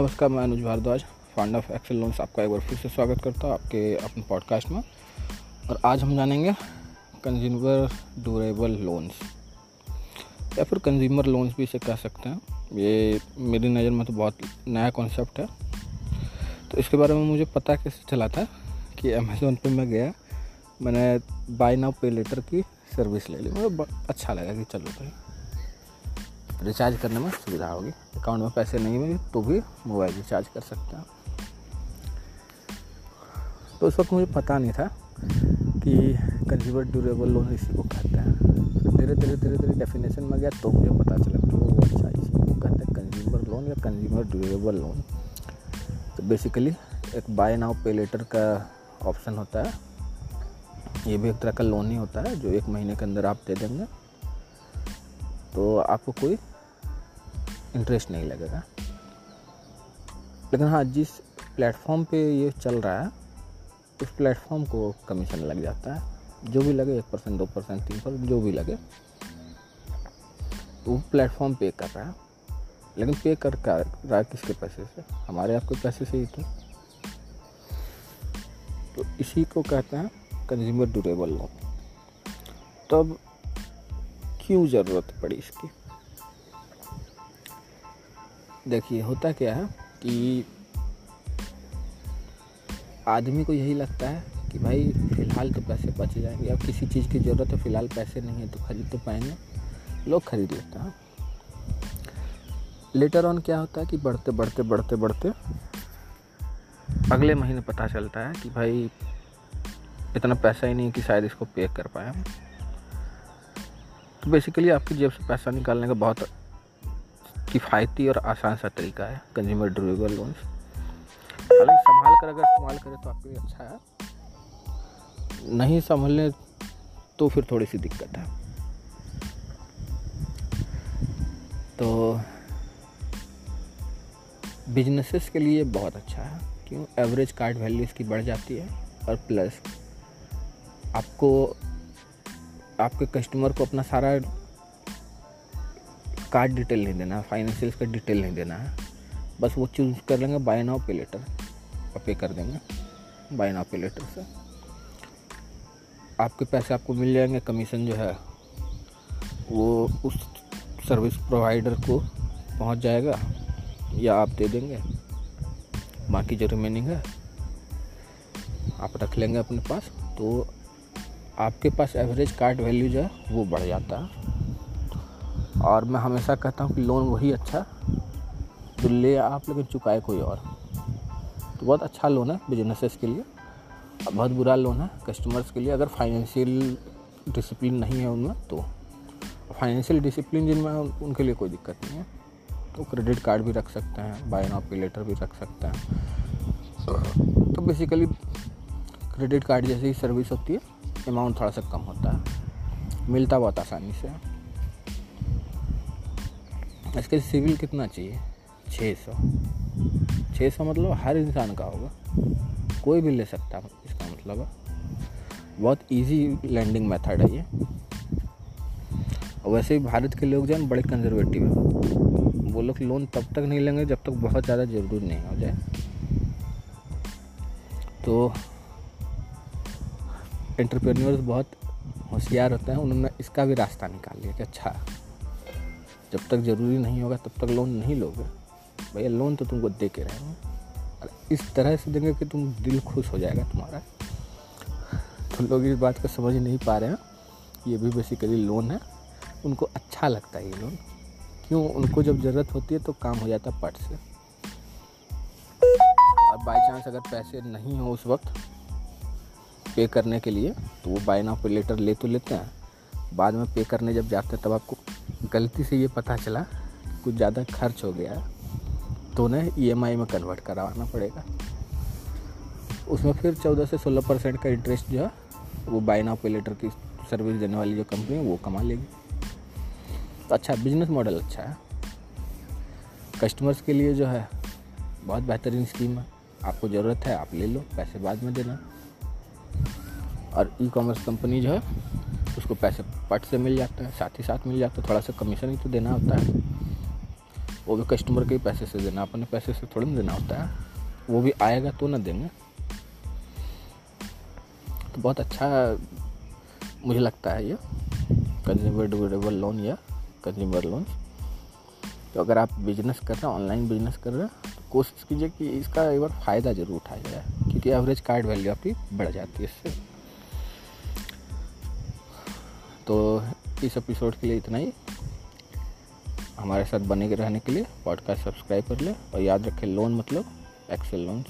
नमस्कार, मैं Anuj Bhardwaj founder of Excel loans आपका एक बार फिर से स्वागत करता हूँ आपके अपने पॉडकास्ट में। और आज हम जानेंगे कंज्यूमर ड्यूरेबल लोन्स या फिर कंज्यूमर लोन्स भी इसे कह सकते हैं। ये मेरी नज़र में तो बहुत नया कॉन्सेप्ट है। तो इसके बारे में मुझे पता कैसे चला था कि अमेज़ोन पे मैं गया, मैंने बाय नाउ पे लेटर की सर्विस ले ली। मुझे अच्छा लगा कि चलो भाई रिचार्ज करने में सुविधा होगी। अकाउंट में पैसे नहीं होंगे तो भी मोबाइल रिचार्ज कर सकते हैं तो उस वक्त मुझे पता नहीं था कि कंज्यूमर ड्यूरेबल लोन इसी को कहते हैं। धीरे धीरे धीरे धीरे डेफिनेशन में गया तो मुझे पता चला कि वो अच्छा इसी को कहते हैं कंज्यूमर लोन या कंज्यूमर ड्यूरेबल लोन तो बेसिकली एक बाय नाउ पे लेटर का ऑप्शन होता है। ये भी एक तरह का लोन ही होता है, जो एक महीने के अंदर आप दे देंगे। तो आपको कोई इंटरेस्ट नहीं लगेगा। लेकिन हाँ जिस प्लेटफॉर्म पे ये चल रहा है, उस प्लेटफॉर्म को कमीशन लग जाता है। जो भी लगे, एक परसेंट, दो परसेंट, तीन परसेंट, जो भी लगे, वो प्लेटफॉर्म पे कर रहा है। लेकिन पे कर रहा है किसके पैसे से? हमारे आपके पैसे से ही तो। तो इसी को कहते हैं कंज्यूमर ड्यूरेबल लोन तब क्यों ज़रूरत पड़ी इसकी? देखिए, होता क्या है कि आदमी को यही लगता है कि भाई, फ़िलहाल तो पैसे बच जाएँगे। अब किसी चीज़ की ज़रूरत है, फ़िलहाल पैसे नहीं है तो खरीद तो पाएँगे। लोग खरीद लेते हैं। लेटर ऑन क्या होता है कि बढ़ते बढ़ते बढ़ते बढ़ते अगले महीने पता चलता है कि भाई, इतना पैसा ही नहीं कि शायद इसको पे कर पाए। तो बेसिकली आपकी जेब से पैसा निकालने का बहुत किफ़ायती और आसान सा तरीका है कंज्यूमर ड्यूरेबल लोन्स हालाँकि संभाल कर अगर इस्तेमाल करें तो आपके लिए अच्छा है। नहीं संभलने तो फिर थोड़ी सी दिक्कत है। तो बिजनेसेस के लिए बहुत अच्छा है, क्यों? एवरेज कार्ड वैल्यू इसकी बढ़ जाती है और प्लस आपको, आपके कस्टमर को अपना सारा कार्ड डिटेल नहीं देना फाइनेंशियल का डिटेल नहीं देना है। बस वो चूज़ कर लेंगे बाय नाउ पे लेटर पे कर देंगे बाय नाउ पे लेटर से। आपके पैसे आपको मिल जाएँगे कमीशन जो है, वो उस सर्विस प्रोवाइडर को पहुँच जाएगा, या आप दे देंगे। बाकी जो रिमेनिंग है, आप रख लेंगे अपने पास तो आपके पास एवरेज कार्ड वैल्यू जो है, वो बढ़ जाता है। और मैं हमेशा कहता हूँ कि लोन वही अच्छा जो ले आप, लेकिन चुकाए कोई और। तो बहुत अच्छा लोन है बिजनेसेस के लिए। और बहुत बुरा लोन है कस्टमर्स के लिए। अगर फाइनेंशियल डिसिप्लिन नहीं है उनमें तो फाइनेंशियल डिसिप्लिन जिनमें उनके लिए कोई दिक्कत नहीं है। तो क्रेडिट कार्ड भी रख सकते हैं बाय नाउ पे लेटर भी रख सकते हैं। तो बेसिकली क्रेडिट कार्ड जैसी ही सर्विस होती है अमाउंट थोड़ा सा कम होता है। मिलता बहुत आसानी से। इसके सिविल कितना चाहिए? छः सौ। छः सौ मतलब हर इंसान का होगा। कोई भी ले सकता है, इसका मतलब है। बहुत इजी लैंडिंग मेथड है ये। और वैसे ही भारत के लोग जो है, बड़े कंजर्वेटिव है। वो लोग लोन तब तक नहीं लेंगे जब तक बहुत ज़्यादा ज़रूरी नहीं हो जाए। तो एंटरप्रेन्योर्स बहुत होशियार होते हैं, उन्होंने इसका भी रास्ता निकाल लिया कि अच्छा जब तक ज़रूरी नहीं होगा, तब तक लोन नहीं लोगे। भैया लोन तो तुमको दे के रहेंगे और इस तरह से देंगे कि तुम दिल खुश हो जाएगा तुम्हारा। तो लोग इस बात को समझ नहीं पा रहे हैं। ये भी बेसिकली लोन है। उनको अच्छा लगता है ये लोन क्यों? उनको जब ज़रूरत होती है तो काम हो जाता है पट से। और बाई चांस अगर पैसे नहीं हो उस वक्त पे करने के लिए तो वो बाय नाउ पे लेटर ले तो लेते हैं। बाद में पे करने जब जाते हैं, तब आपको गलती से ये पता चला, कुछ ज़्यादा खर्च हो गया तो उन्हें ई में कन्वर्ट करवाना पड़ेगा। उसमें फिर चौदह से सोलह परसेंट का इंटरेस्ट जो है, वो बाय नाउ की सर्विस देने वाली जो कंपनी है, वो कमा लेगी। तो अच्छा बिज़नेस मॉडल अच्छा है। कस्टमर्स के लिए जो है, बहुत बेहतरीन स्कीम है। आपको ज़रूरत है, आप ले लो, पैसे बाद में देना। और ई कॉमर्स कंपनी जो है उसको पैसे पट से मिल जाता है, साथ ही साथ मिल जाता है, थोड़ा सा कमीशन ही तो देना होता है। वो भी कस्टमर के पैसे से देना, अपने पैसे से थोड़ा ना देना होता है। वो भी आएगा तो ना देंगे। तो बहुत अच्छा मुझे लगता है ये कंज्यूमर ड्यूरेबल लोन या कंज्यूमर लोन तो अगर आप बिज़नेस कर रहे हैं ऑनलाइन बिज़नेस कर रहे हैं तो कोशिश कीजिए कि इसका एक बार फ़ायदा ज़रूर उठाया जाए, क्योंकि एवरेज कार्ड वैल्यू आपकी बढ़ जाती है इससे। तो इस एपिसोड के लिए इतना ही। हमारे साथ बने के रहने के लिए पॉडकास्ट सब्सक्राइब कर लें और याद रखें लोन मतलब एक्सेल लोन्स